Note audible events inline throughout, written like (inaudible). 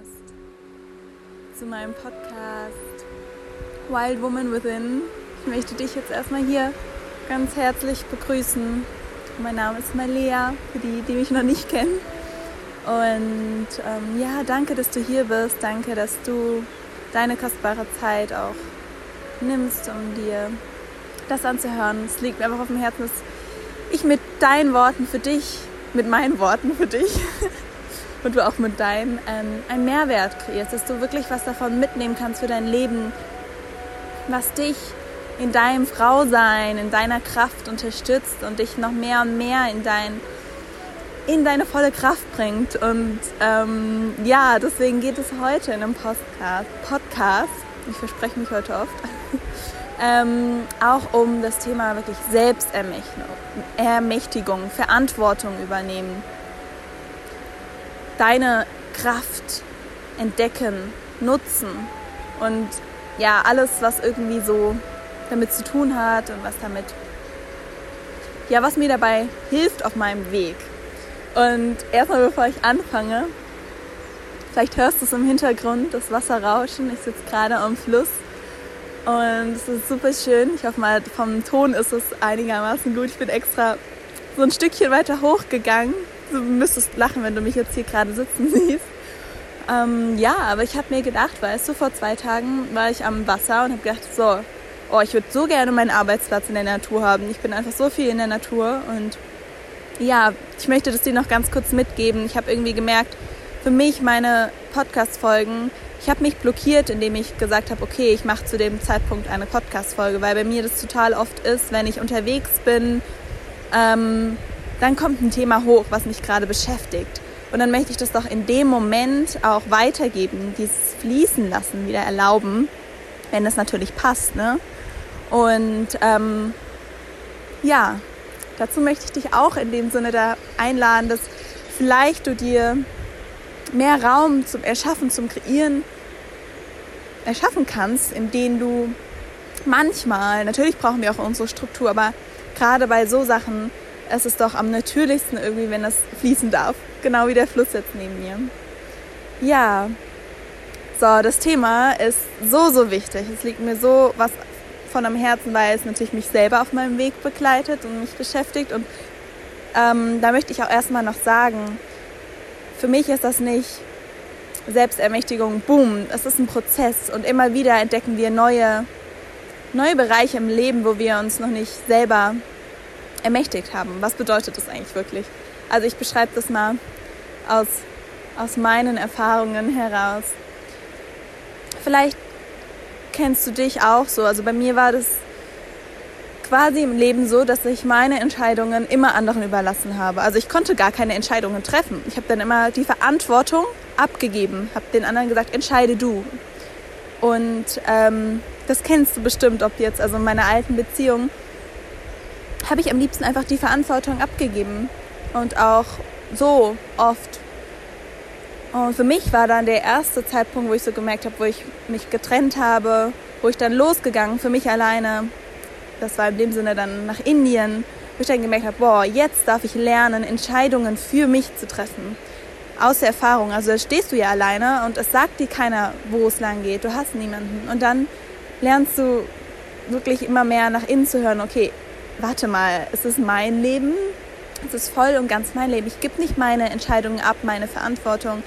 Gast zu meinem Podcast Wild Woman Within. Ich möchte dich jetzt erstmal hier ganz herzlich begrüßen. Mein Name ist Malea, für die, die mich noch nicht kennen. Und ähm, ja, danke, dass du hier bist. Danke, dass du deine kostbare Zeit auch nimmst, um dir das anzuhören. Es liegt mir einfach auf dem Herzen, dass ich mit deinen Worten für dich, mit meinen Worten für dich (laughs) und du auch mit deinen ähm, einen Mehrwert kreierst, dass du wirklich was davon mitnehmen kannst für dein Leben, was dich in deinem Frausein, in deiner Kraft unterstützt und dich noch mehr und mehr in dein in deine volle Kraft bringt. Und ähm, ja, deswegen geht es heute in einem Podcast, Podcast ich verspreche mich heute oft, (laughs) ähm, auch um das Thema wirklich Selbstermächtigung, Verantwortung übernehmen, deine Kraft entdecken, nutzen und ja, alles, was irgendwie so damit zu tun hat und was damit, ja, was mir dabei hilft auf meinem Weg. Und erstmal, bevor ich anfange, vielleicht hörst du es im Hintergrund, das Wasser rauschen. Ich sitze gerade am Fluss und es ist super schön. Ich hoffe mal, vom Ton ist es einigermaßen gut. Ich bin extra so ein Stückchen weiter hochgegangen. Du müsstest lachen, wenn du mich jetzt hier gerade sitzen (laughs) siehst. Ähm, ja, aber ich habe mir gedacht, weißt du, vor zwei Tagen war ich am Wasser und habe gedacht, so, oh, ich würde so gerne meinen Arbeitsplatz in der Natur haben. Ich bin einfach so viel in der Natur und ja, ich möchte das dir noch ganz kurz mitgeben. Ich habe irgendwie gemerkt, für mich meine Podcast-Folgen, ich habe mich blockiert, indem ich gesagt habe, okay, ich mache zu dem Zeitpunkt eine Podcast-Folge, weil bei mir das total oft ist, wenn ich unterwegs bin, ähm, dann kommt ein Thema hoch, was mich gerade beschäftigt. Und dann möchte ich das doch in dem Moment auch weitergeben, dieses Fließen lassen, wieder erlauben, wenn das natürlich passt. Ne? Und ähm, ja, dazu möchte ich dich auch in dem Sinne da einladen, dass vielleicht du dir mehr Raum zum Erschaffen, zum Kreieren erschaffen kannst, in denen du manchmal, natürlich brauchen wir auch unsere Struktur, aber gerade bei so Sachen ist es doch am natürlichsten irgendwie, wenn das fließen darf. Genau wie der Fluss jetzt neben mir. Ja, so, das Thema ist so, so wichtig. Es liegt mir so was von am Herzen, weil es natürlich mich selber auf meinem Weg begleitet und mich beschäftigt. Und ähm, da möchte ich auch erstmal noch sagen, für mich ist das nicht Selbstermächtigung, boom, es ist ein Prozess und immer wieder entdecken wir neue, neue Bereiche im Leben, wo wir uns noch nicht selber ermächtigt haben. Was bedeutet das eigentlich wirklich? Also ich beschreibe das mal aus, aus meinen Erfahrungen heraus. Vielleicht kennst du dich auch so. Also bei mir war das quasi im Leben so, dass ich meine Entscheidungen immer anderen überlassen habe. Also ich konnte gar keine Entscheidungen treffen. Ich habe dann immer die Verantwortung abgegeben, habe den anderen gesagt, entscheide du. Und ähm, das kennst du bestimmt, ob jetzt, also in meiner alten Beziehung, habe ich am liebsten einfach die Verantwortung abgegeben. Und auch so oft. Und für mich war dann der erste Zeitpunkt, wo ich so gemerkt habe, wo ich mich getrennt habe, wo ich dann losgegangen für mich alleine das war in dem Sinne dann nach Indien, wo ich dann gemerkt habe, boah, jetzt darf ich lernen, Entscheidungen für mich zu treffen. Aus der Erfahrung. Also da stehst du ja alleine und es sagt dir keiner, wo es lang geht. Du hast niemanden. Und dann lernst du wirklich immer mehr nach innen zu hören, okay, warte mal, es ist mein Leben, es ist voll und ganz mein Leben. Ich gebe nicht meine Entscheidungen ab, meine Verantwortung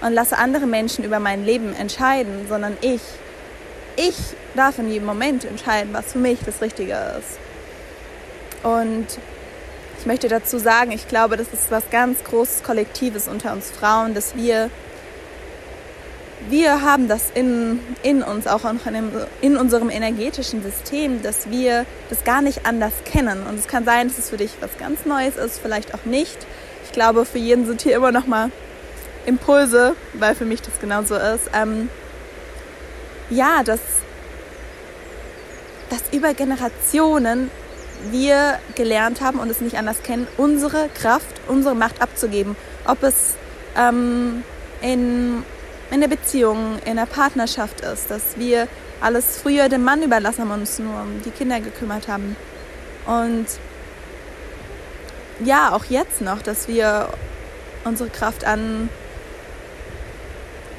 und lasse andere Menschen über mein Leben entscheiden, sondern ich ich darf in jedem Moment entscheiden, was für mich das Richtige ist. Und ich möchte dazu sagen, ich glaube, das ist was ganz Großes Kollektives unter uns Frauen, dass wir, wir haben das in, in uns, auch in, unserem energetischen System, dass wir das gar nicht anders kennen. Und es kann sein, dass es für dich was ganz Neues ist, vielleicht auch nicht. Ich glaube, für jeden sind hier immer noch mal Impulse, weil für mich das genauso ist. Ähm, ja, dass, dass über Generationen wir gelernt haben und es nicht anders kennen, unsere Kraft, unsere Macht abzugeben. Ob es ähm, in, in der Beziehung, in der Partnerschaft ist, dass wir alles früher dem Mann überlassen haben und uns nur um die Kinder gekümmert haben. Und ja, auch jetzt noch, dass wir unsere Kraft an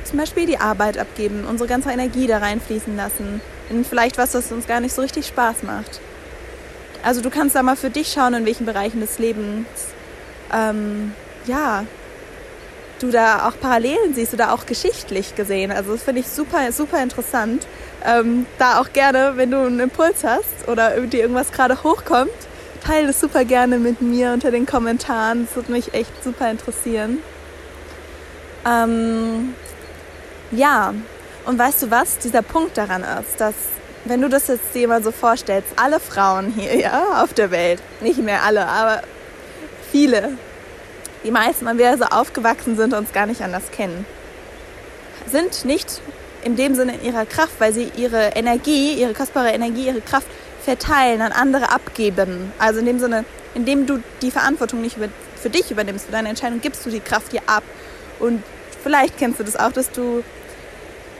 zum Beispiel die Arbeit abgeben, unsere ganze Energie da reinfließen lassen, in vielleicht was, was uns gar nicht so richtig Spaß macht. Also du kannst da mal für dich schauen, in welchen Bereichen des Lebens, ähm, ja, du da auch Parallelen siehst oder auch geschichtlich gesehen. Also das finde ich super, super interessant. Ähm, da auch gerne, wenn du einen Impuls hast oder dir irgendwas gerade hochkommt, teile das super gerne mit mir unter den Kommentaren. Das würde mich echt super interessieren. Ähm, ja, und weißt du was? Dieser Punkt daran ist, dass wenn du das jetzt dir mal so vorstellst, alle Frauen hier ja, auf der Welt, nicht mehr alle, aber viele, die meisten, weil wir so aufgewachsen sind uns gar nicht anders kennen, sind nicht in dem Sinne in ihrer Kraft, weil sie ihre Energie, ihre kostbare Energie, ihre Kraft verteilen, an andere abgeben. Also in dem Sinne, indem du die Verantwortung nicht für dich übernimmst, für deine Entscheidung, gibst du die Kraft dir ab. Und vielleicht kennst du das auch, dass du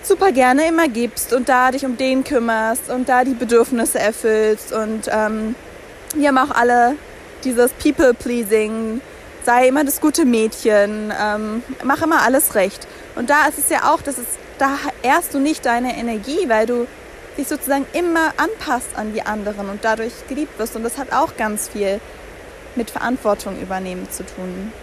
super gerne immer gibst und da dich um den kümmerst und da die Bedürfnisse erfüllst. Und ähm, wir haben auch alle dieses People-Pleasing, sei immer das gute Mädchen, ähm, mach immer alles recht. Und da ist es ja auch, dass es, da ehrst du nicht deine Energie, weil du dich sozusagen immer anpasst an die anderen und dadurch geliebt wirst. Und das hat auch ganz viel mit Verantwortung übernehmen zu tun.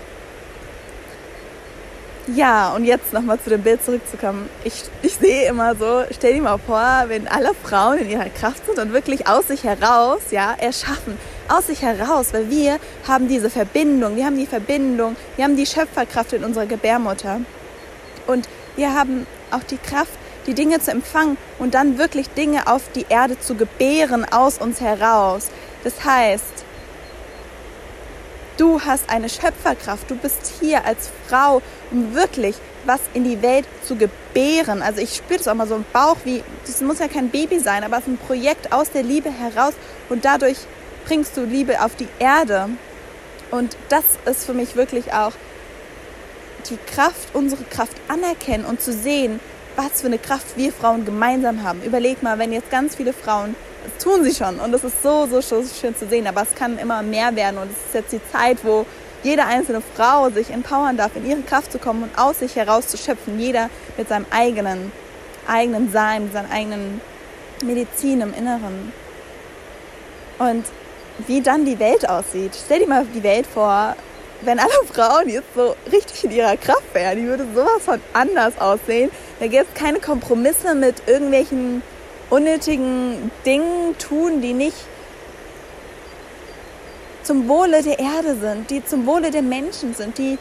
Ja, und jetzt nochmal zu dem Bild zurückzukommen. Ich, ich sehe immer so, stell dir mal vor, wenn alle Frauen in ihrer Kraft sind und wirklich aus sich heraus, ja, erschaffen, aus sich heraus, weil wir haben diese Verbindung, wir haben die Verbindung, wir haben die Schöpferkraft in unserer Gebärmutter. Und wir haben auch die Kraft, die Dinge zu empfangen und dann wirklich Dinge auf die Erde zu gebären aus uns heraus. Das heißt, du hast eine Schöpferkraft, du bist hier als Frau, um wirklich was in die Welt zu gebären. Also ich spüre das auch mal so im Bauch, wie, das muss ja kein Baby sein, aber es ist ein Projekt aus der Liebe heraus und dadurch bringst du Liebe auf die Erde. Und das ist für mich wirklich auch die Kraft, unsere Kraft anerkennen und zu sehen, was für eine Kraft wir Frauen gemeinsam haben. Überleg mal, wenn jetzt ganz viele Frauen, das tun sie schon und das ist so, so, schön zu sehen, aber es kann immer mehr werden und es ist jetzt die Zeit, wo jede einzelne Frau sich empowern darf, in ihre Kraft zu kommen und aus sich heraus zu schöpfen, jeder mit seinem eigenen, eigenen Sein, mit seiner eigenen Medizin im Inneren. Und wie dann die Welt aussieht. Stell dir mal die Welt vor, wenn alle (laughs) Frauen jetzt so richtig in ihrer Kraft wären, die würde sowas von anders aussehen. Da gäbe es keine Kompromisse mit irgendwelchen unnötigen Dingen tun, die nicht zum Wohle der Erde sind, die zum Wohle der Menschen sind, die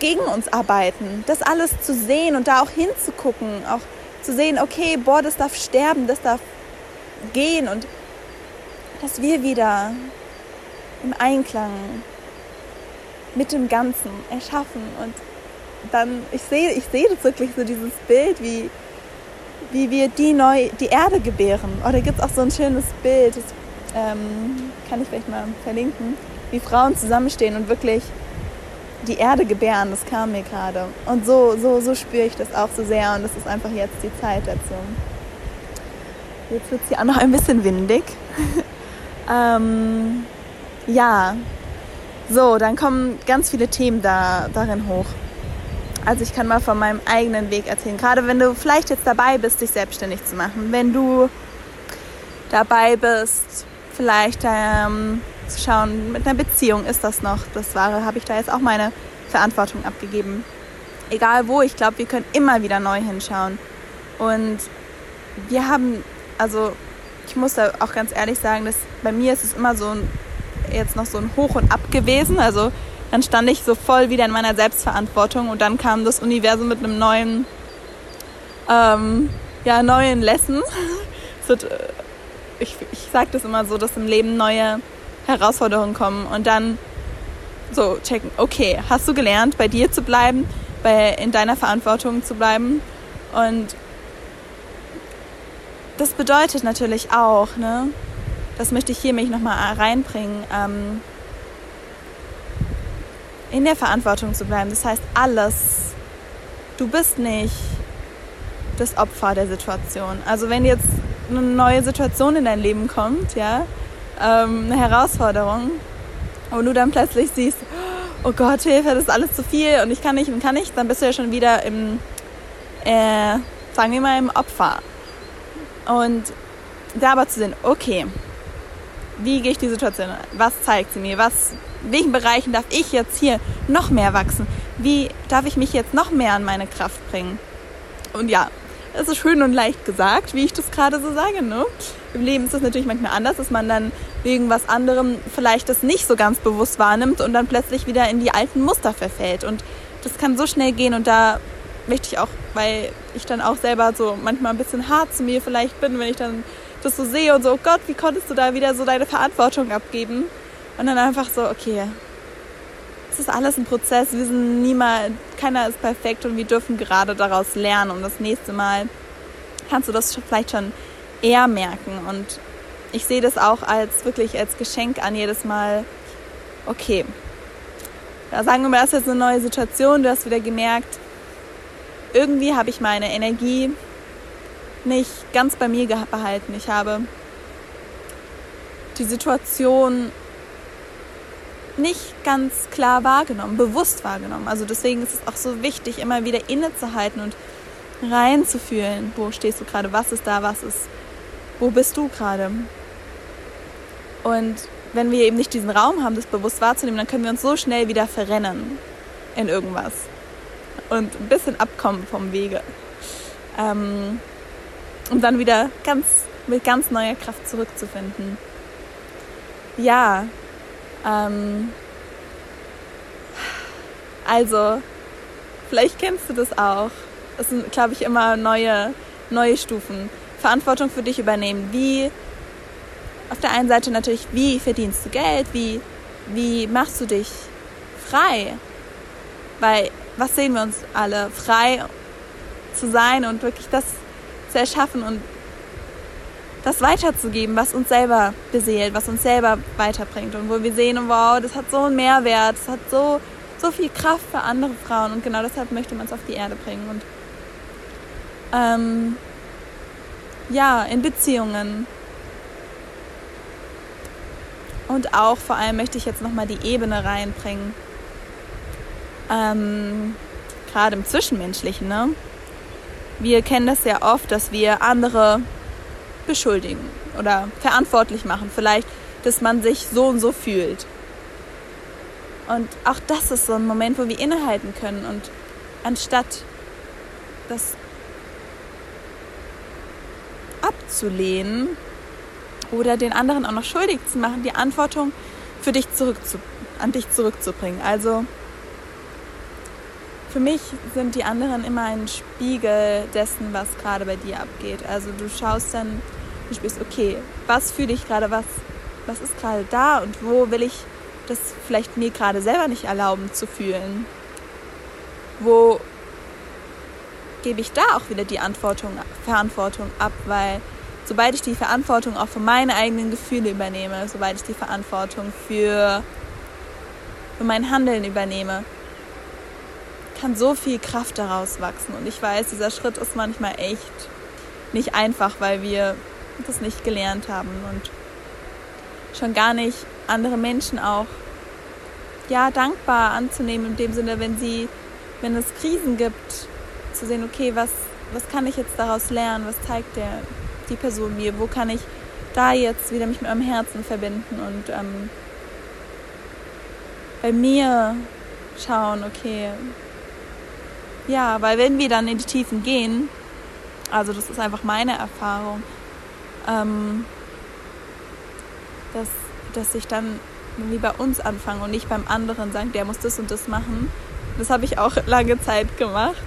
gegen uns arbeiten. Das alles zu sehen und da auch hinzugucken, auch zu sehen, okay, boah, das darf sterben, das darf gehen und dass wir wieder im Einklang mit dem Ganzen erschaffen. Und dann, ich sehe, ich sehe das wirklich so, dieses Bild, wie, wie wir die neu, die Erde gebären. Oh, da gibt es auch so ein schönes Bild, das ähm, kann ich vielleicht mal verlinken, wie Frauen zusammenstehen und wirklich die Erde gebären, das kam mir gerade. Und so, so, so spüre ich das auch so sehr und es ist einfach jetzt die Zeit dazu. Jetzt wird es hier auch noch ein bisschen windig. (laughs) ähm, ja, so, dann kommen ganz viele Themen da, darin hoch. Also ich kann mal von meinem eigenen Weg erzählen. Gerade wenn du vielleicht jetzt dabei bist, dich selbstständig zu machen. Wenn du dabei bist, vielleicht ähm, zu schauen, mit einer Beziehung ist das noch das Wahre, habe ich da jetzt auch meine Verantwortung abgegeben. Egal wo, ich glaube, wir können immer wieder neu hinschauen. Und wir haben, also ich muss da auch ganz ehrlich sagen, dass bei mir ist es immer so ein jetzt noch so ein Hoch und Ab gewesen. Also dann stand ich so voll wieder in meiner Selbstverantwortung und dann kam das Universum mit einem neuen, ähm, ja, neuen Lesson. Wird, äh, ich ich sage das immer so, dass im Leben neue Herausforderungen kommen und dann so checken, okay, hast du gelernt, bei dir zu bleiben, bei, in deiner Verantwortung zu bleiben und das bedeutet natürlich auch, ne, das möchte ich hier mich nochmal reinbringen, ähm, in der Verantwortung zu bleiben. Das heißt, alles, du bist nicht das Opfer der Situation. Also wenn jetzt eine neue Situation in dein Leben kommt, ja, ähm, eine Herausforderung, und du dann plötzlich siehst, oh Gott, Hilfe, das ist alles zu viel und ich kann nicht und kann nicht, dann bist du ja schon wieder im, äh, sagen wir mal, im Opfer. Und da aber zu sehen, okay, wie gehe ich die Situation an? Was zeigt sie mir? Was, in welchen Bereichen darf ich jetzt hier noch mehr wachsen? Wie darf ich mich jetzt noch mehr an meine Kraft bringen? Und ja, das ist schön und leicht gesagt, wie ich das gerade so sage. Ne? Im Leben ist das natürlich manchmal anders, dass man dann wegen was anderem vielleicht das nicht so ganz bewusst wahrnimmt und dann plötzlich wieder in die alten Muster verfällt. Und das kann so schnell gehen und da möchte ich auch, weil ich dann auch selber so manchmal ein bisschen hart zu mir vielleicht bin, wenn ich dann das so sehe und so, oh Gott, wie konntest du da wieder so deine Verantwortung abgeben? Und dann einfach so, okay, es ist alles ein Prozess, wir sind niemals, keiner ist perfekt und wir dürfen gerade daraus lernen und das nächste Mal kannst du das vielleicht schon eher merken und ich sehe das auch als wirklich als Geschenk an jedes Mal, okay, da sagen wir mal, das ist jetzt eine neue Situation, du hast wieder gemerkt, irgendwie habe ich meine Energie nicht ganz bei mir behalten. Ich habe die Situation nicht ganz klar wahrgenommen, bewusst wahrgenommen. Also deswegen ist es auch so wichtig, immer wieder innezuhalten und reinzufühlen, wo stehst du gerade, was ist da, was ist, wo bist du gerade. Und wenn wir eben nicht diesen Raum haben, das bewusst wahrzunehmen, dann können wir uns so schnell wieder verrennen in irgendwas und ein bisschen abkommen vom Wege. Ähm, um dann wieder ganz mit ganz neuer Kraft zurückzufinden. Ja, ähm, also vielleicht kennst du das auch. Es sind, glaube ich, immer neue, neue Stufen. Verantwortung für dich übernehmen. Wie, auf der einen Seite natürlich, wie verdienst du Geld? Wie, wie machst du dich frei? Weil, was sehen wir uns alle? Frei zu sein und wirklich das zu erschaffen und das weiterzugeben, was uns selber beseelt, was uns selber weiterbringt. Und wo wir sehen, wow, das hat so einen Mehrwert, das hat so, so viel Kraft für andere Frauen. Und genau deshalb möchte man es auf die Erde bringen. Und ähm, ja, in Beziehungen. Und auch vor allem möchte ich jetzt nochmal die Ebene reinbringen, ähm, gerade im Zwischenmenschlichen, ne? wir kennen das sehr oft, dass wir andere beschuldigen oder verantwortlich machen. Vielleicht, dass man sich so und so fühlt. Und auch das ist so ein Moment, wo wir innehalten können und anstatt das abzulehnen oder den anderen auch noch schuldig zu machen, die Antwortung für dich zurückzu an dich zurückzubringen. Also für mich sind die anderen immer ein Spiegel dessen, was gerade bei dir abgeht. Also du schaust dann, du spürst, okay, was fühle ich gerade, was, was ist gerade da und wo will ich das vielleicht mir gerade selber nicht erlauben zu fühlen? Wo gebe ich da auch wieder die Verantwortung ab, weil sobald ich die Verantwortung auch für meine eigenen Gefühle übernehme, sobald ich die Verantwortung für, für mein Handeln übernehme, kann so viel Kraft daraus wachsen. Und ich weiß, dieser Schritt ist manchmal echt nicht einfach, weil wir das nicht gelernt haben und schon gar nicht andere Menschen auch ja dankbar anzunehmen in dem Sinne, wenn sie, wenn es Krisen gibt, zu sehen, okay, was, was kann ich jetzt daraus lernen, was zeigt der, die Person mir, wo kann ich da jetzt wieder mich mit meinem Herzen verbinden und ähm, bei mir schauen, okay, ja, weil wenn wir dann in die Tiefen gehen, also das ist einfach meine Erfahrung, ähm, dass, dass ich dann wie bei uns anfange und nicht beim anderen sagen, der muss das und das machen. Das habe ich auch lange Zeit gemacht.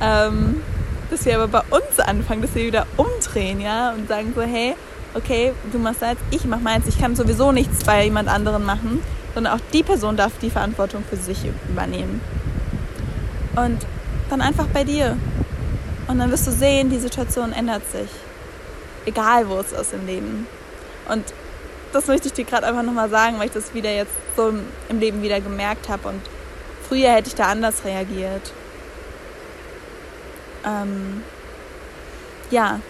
Ähm, dass wir aber bei uns anfangen, dass wir wieder umdrehen, ja, und sagen so, hey, okay, du machst das, ich mach meins, ich kann sowieso nichts bei jemand anderen machen, sondern auch die Person darf die Verantwortung für sich übernehmen. Und dann einfach bei dir. Und dann wirst du sehen, die Situation ändert sich. Egal, wo es ist im Leben. Und das möchte ich dir gerade einfach nochmal sagen, weil ich das wieder jetzt so im Leben wieder gemerkt habe. Und früher hätte ich da anders reagiert. Ähm, ja.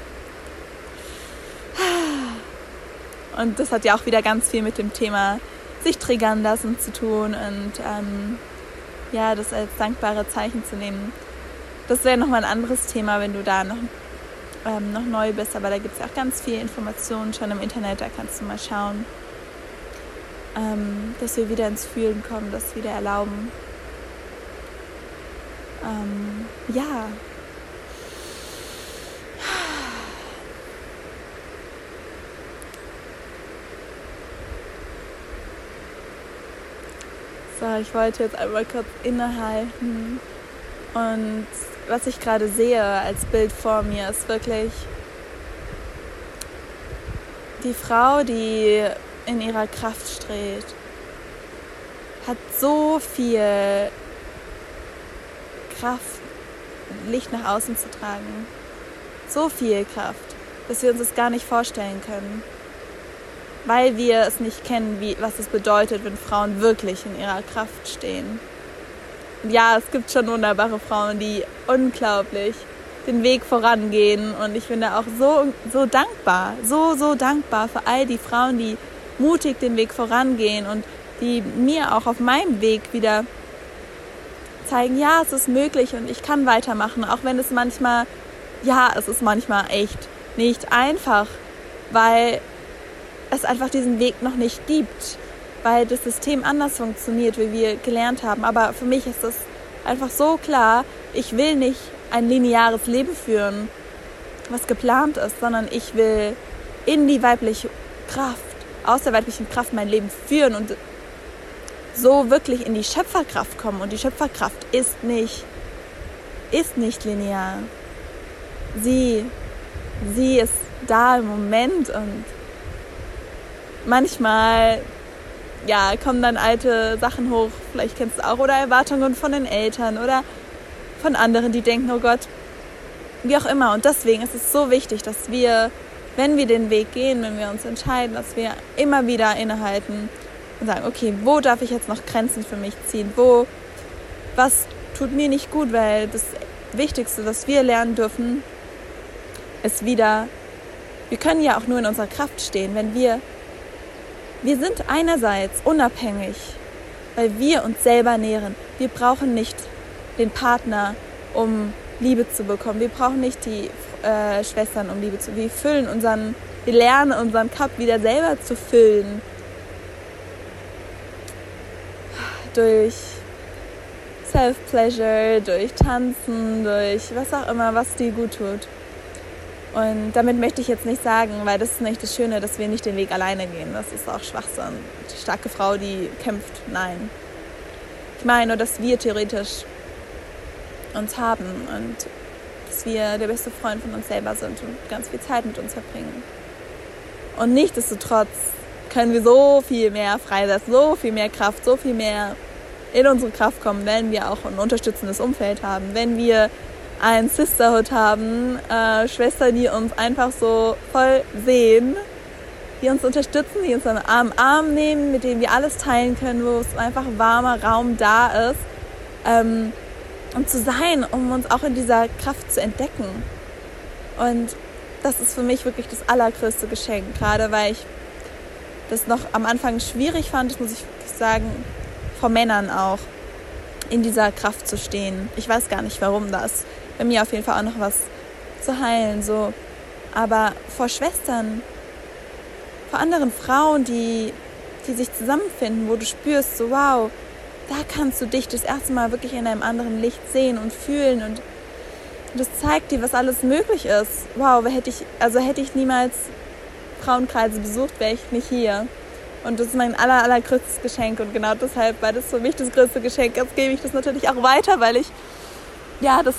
Und das hat ja auch wieder ganz viel mit dem Thema sich triggern lassen zu tun und ähm, ja, das als dankbare Zeichen zu nehmen. Das wäre nochmal ein anderes Thema, wenn du da noch, ähm, noch neu bist. Aber da gibt es ja auch ganz viele Informationen schon im Internet, da kannst du mal schauen, ähm, dass wir wieder ins Fühlen kommen, das wieder erlauben. Ähm, ja. So, ich wollte jetzt einmal kurz innehalten. Und was ich gerade sehe als Bild vor mir, ist wirklich die Frau, die in ihrer Kraft steht, hat so viel Kraft, Licht nach außen zu tragen. So viel Kraft, dass wir uns das gar nicht vorstellen können. Weil wir es nicht kennen, wie, was es bedeutet, wenn Frauen wirklich in ihrer Kraft stehen. Ja, es gibt schon wunderbare Frauen, die unglaublich den Weg vorangehen. Und ich bin da auch so, so dankbar, so, so dankbar für all die Frauen, die mutig den Weg vorangehen und die mir auch auf meinem Weg wieder zeigen, ja, es ist möglich und ich kann weitermachen, auch wenn es manchmal, ja, es ist manchmal echt nicht einfach, weil es einfach diesen Weg noch nicht gibt, weil das System anders funktioniert, wie wir gelernt haben. Aber für mich ist es einfach so klar, ich will nicht ein lineares Leben führen, was geplant ist, sondern ich will in die weibliche Kraft, aus der weiblichen Kraft mein Leben führen und so wirklich in die Schöpferkraft kommen. Und die Schöpferkraft ist nicht, ist nicht linear. Sie, sie ist da im Moment und manchmal ja, kommen dann alte Sachen hoch, vielleicht kennst du auch, oder Erwartungen von den Eltern oder von anderen, die denken, oh Gott, wie auch immer. Und deswegen ist es so wichtig, dass wir, wenn wir den Weg gehen, wenn wir uns entscheiden, dass wir immer wieder innehalten und sagen, okay, wo darf ich jetzt noch Grenzen für mich ziehen? Wo, was tut mir nicht gut? Weil das Wichtigste, was wir lernen dürfen, ist wieder, wir können ja auch nur in unserer Kraft stehen, wenn wir, wir sind einerseits unabhängig, weil wir uns selber nähren. Wir brauchen nicht den Partner, um Liebe zu bekommen. Wir brauchen nicht die äh, Schwestern, um Liebe zu bekommen. Wir füllen unseren, wir lernen unseren Cup wieder selber zu füllen durch Self-Pleasure, durch Tanzen, durch was auch immer, was dir gut tut. Und damit möchte ich jetzt nicht sagen, weil das ist nicht das Schöne, dass wir nicht den Weg alleine gehen. Das ist auch Schwachsinn. Die starke Frau, die kämpft, nein. Ich meine nur, dass wir theoretisch uns haben und dass wir der beste Freund von uns selber sind und ganz viel Zeit mit uns verbringen. Und nichtsdestotrotz können wir so viel mehr freisetzen, so viel mehr Kraft, so viel mehr in unsere Kraft kommen, wenn wir auch ein unterstützendes Umfeld haben, wenn wir ein Sisterhood haben, äh, Schwestern, die uns einfach so voll sehen, die uns unterstützen, die uns am Arm nehmen, mit denen wir alles teilen können, wo es einfach warmer Raum da ist, ähm, um zu sein, um uns auch in dieser Kraft zu entdecken. Und das ist für mich wirklich das allergrößte Geschenk, gerade weil ich das noch am Anfang schwierig fand, das muss ich wirklich sagen, vor Männern auch in dieser Kraft zu stehen. Ich weiß gar nicht, warum das. Bei mir auf jeden Fall auch noch was zu heilen, so. Aber vor Schwestern, vor anderen Frauen, die, die sich zusammenfinden, wo du spürst, so wow, da kannst du dich das erste Mal wirklich in einem anderen Licht sehen und fühlen und das zeigt dir, was alles möglich ist. Wow, hätte ich, also hätte ich niemals Frauenkreise besucht, wäre ich nicht hier. Und das ist mein aller, allergrößtes Geschenk. Und genau deshalb, weil das für mich das größte Geschenk ist, gebe ich das natürlich auch weiter, weil ich ja das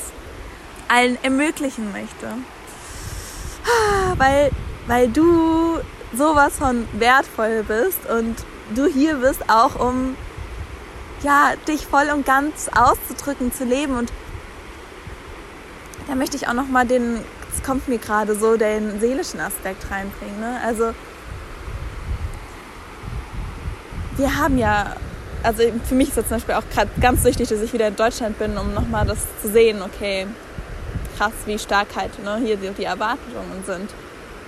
allen ermöglichen möchte. Weil, weil du sowas von wertvoll bist und du hier bist auch, um ja, dich voll und ganz auszudrücken, zu leben. Und da möchte ich auch nochmal den, es kommt mir gerade so, den seelischen Aspekt reinbringen. Ne? Also wir haben ja, also für mich ist das zum Beispiel auch gerade ganz wichtig, dass ich wieder in Deutschland bin, um nochmal das zu sehen, okay, krass, wie stark halt ne, hier die Erwartungen sind.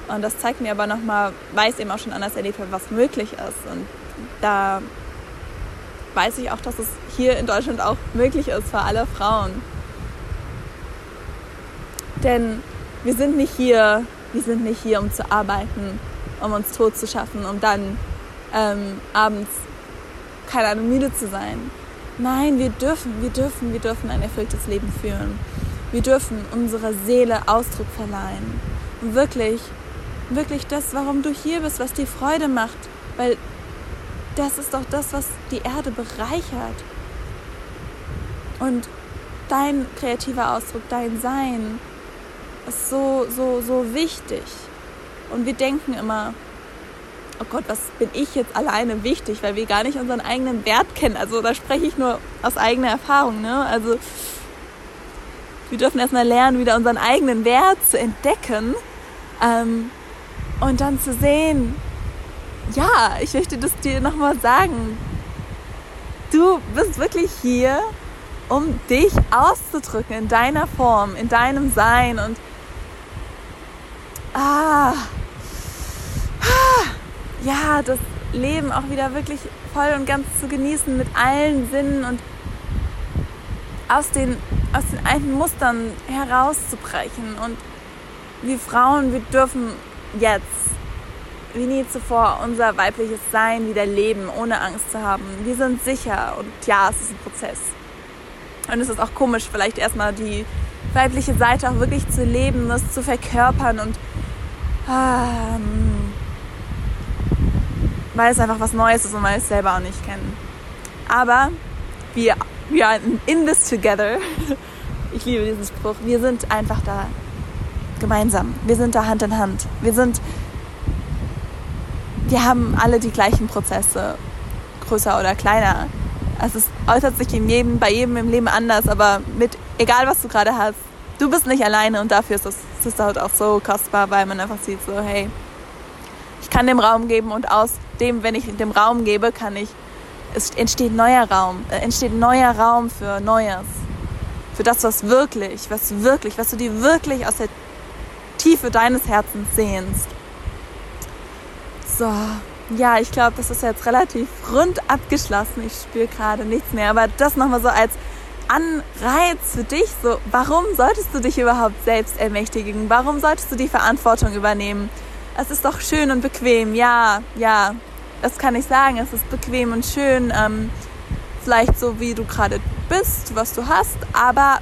Und das zeigt mir aber nochmal, weil ich es eben auch schon anders erlebt habe, was möglich ist. Und da weiß ich auch, dass es hier in Deutschland auch möglich ist für alle Frauen. Denn wir sind nicht hier, wir sind nicht hier, um zu arbeiten, um uns tot zu schaffen, um dann ähm, abends, keine Ahnung, müde zu sein. Nein, wir dürfen, wir dürfen, wir dürfen ein erfülltes Leben führen. Wir dürfen unserer Seele Ausdruck verleihen. Und wirklich, wirklich das, warum du hier bist, was dir Freude macht. Weil das ist doch das, was die Erde bereichert. Und dein kreativer Ausdruck, dein Sein ist so, so, so wichtig. Und wir denken immer, oh Gott, was bin ich jetzt alleine wichtig, weil wir gar nicht unseren eigenen Wert kennen. Also da spreche ich nur aus eigener Erfahrung. Ne? Also wir dürfen erstmal lernen, wieder unseren eigenen Wert zu entdecken ähm, und dann zu sehen, ja, ich möchte das dir nochmal sagen. Du bist wirklich hier, um dich auszudrücken in deiner Form, in deinem Sein und ah, ah, ja, das Leben auch wieder wirklich voll und ganz zu genießen mit allen Sinnen und aus den, aus den alten Mustern herauszubrechen. Und wir Frauen, wir dürfen jetzt wie nie zuvor unser weibliches Sein wieder leben, ohne Angst zu haben. Wir sind sicher und ja, es ist ein Prozess. Und es ist auch komisch, vielleicht erstmal die weibliche Seite auch wirklich zu leben, das zu verkörpern und ähm, weil es einfach was Neues ist und weil wir es selber auch nicht kennen. Aber wir, wir are in this together. Ich liebe diesen Spruch. Wir sind einfach da gemeinsam. Wir sind da Hand in Hand. Wir sind, wir haben alle die gleichen Prozesse, größer oder kleiner. Also es äußert sich in jedem, bei jedem im Leben anders, aber mit egal was du gerade hast, du bist nicht alleine und dafür ist das Sisterhood auch so kostbar, weil man einfach sieht so, hey, ich kann dem Raum geben und aus dem, wenn ich dem Raum gebe, kann ich, es entsteht neuer Raum, äh, entsteht neuer Raum für Neues. Für das, was wirklich, was wirklich, was du dir wirklich aus der Tiefe deines Herzens sehnst. So, ja, ich glaube, das ist jetzt relativ rund abgeschlossen. Ich spüre gerade nichts mehr, aber das nochmal so als Anreiz für dich. So, warum solltest du dich überhaupt selbst ermächtigen? Warum solltest du die Verantwortung übernehmen? Es ist doch schön und bequem. Ja, ja, das kann ich sagen. Es ist bequem und schön. Ähm, vielleicht so, wie du gerade bist, was du hast. Aber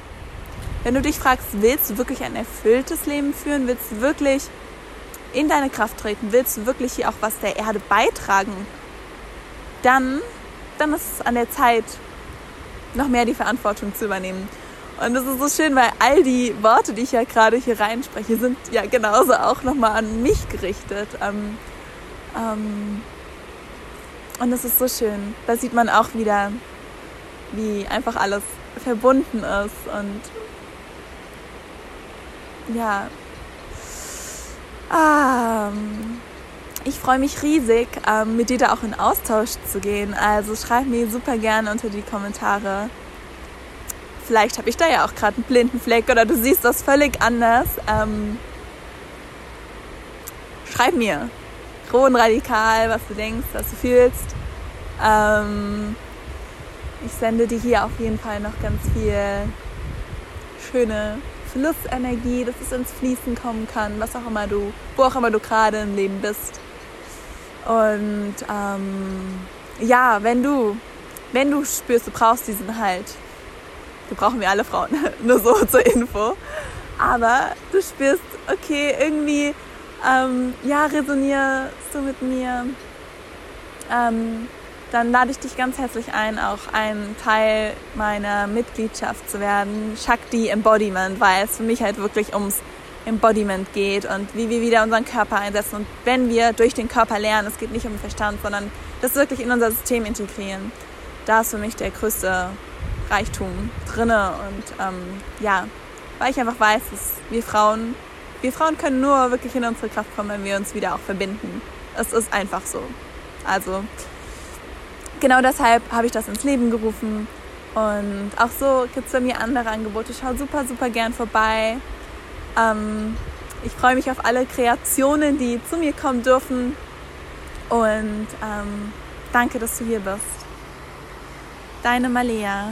wenn du dich fragst, willst du wirklich ein erfülltes Leben führen? Willst du wirklich in deine Kraft treten? Willst du wirklich hier auch was der Erde beitragen? Dann, dann ist es an der Zeit, noch mehr die Verantwortung zu übernehmen. Und das ist so schön, weil all die Worte, die ich ja gerade hier reinspreche, sind ja genauso auch nochmal an mich gerichtet. Ähm, ähm, und das ist so schön. Da sieht man auch wieder, wie einfach alles verbunden ist und ja. Ähm, ich freue mich riesig, ähm, mit dir da auch in Austausch zu gehen. Also schreib mir super gerne unter die Kommentare. Vielleicht habe ich da ja auch gerade einen blinden Fleck oder du siehst das völlig anders. Ähm, schreib mir, radikal, was du denkst, was du fühlst. Ähm, ich sende dir hier auf jeden Fall noch ganz viel schöne Flussenergie, dass es ins Fließen kommen kann, was auch immer du, wo auch immer du gerade im Leben bist. Und ähm, ja, wenn du, wenn du spürst, du brauchst diesen Halt, wir brauchen wir alle Frauen, (laughs) nur so zur Info. Aber du spürst, okay, irgendwie, ähm, ja, resonierst du mit mir. Ähm, dann lade ich dich ganz herzlich ein, auch ein Teil meiner Mitgliedschaft zu werden. Shakti Embodiment, weil es für mich halt wirklich ums Embodiment geht und wie wir wieder unseren Körper einsetzen. Und wenn wir durch den Körper lernen, es geht nicht um den Verstand, sondern das wirklich in unser System integrieren, da ist für mich der größte Reichtum drinne. Und ähm, ja, weil ich einfach weiß, dass wir Frauen, wir Frauen können nur wirklich in unsere Kraft kommen, wenn wir uns wieder auch verbinden. Es ist einfach so. Also genau deshalb habe ich das ins Leben gerufen. Und auch so gibt es bei mir andere Angebote. Schau super, super gern vorbei. Ähm, ich freue mich auf alle Kreationen, die zu mir kommen dürfen. Und ähm, danke, dass du hier bist. Deine Malea.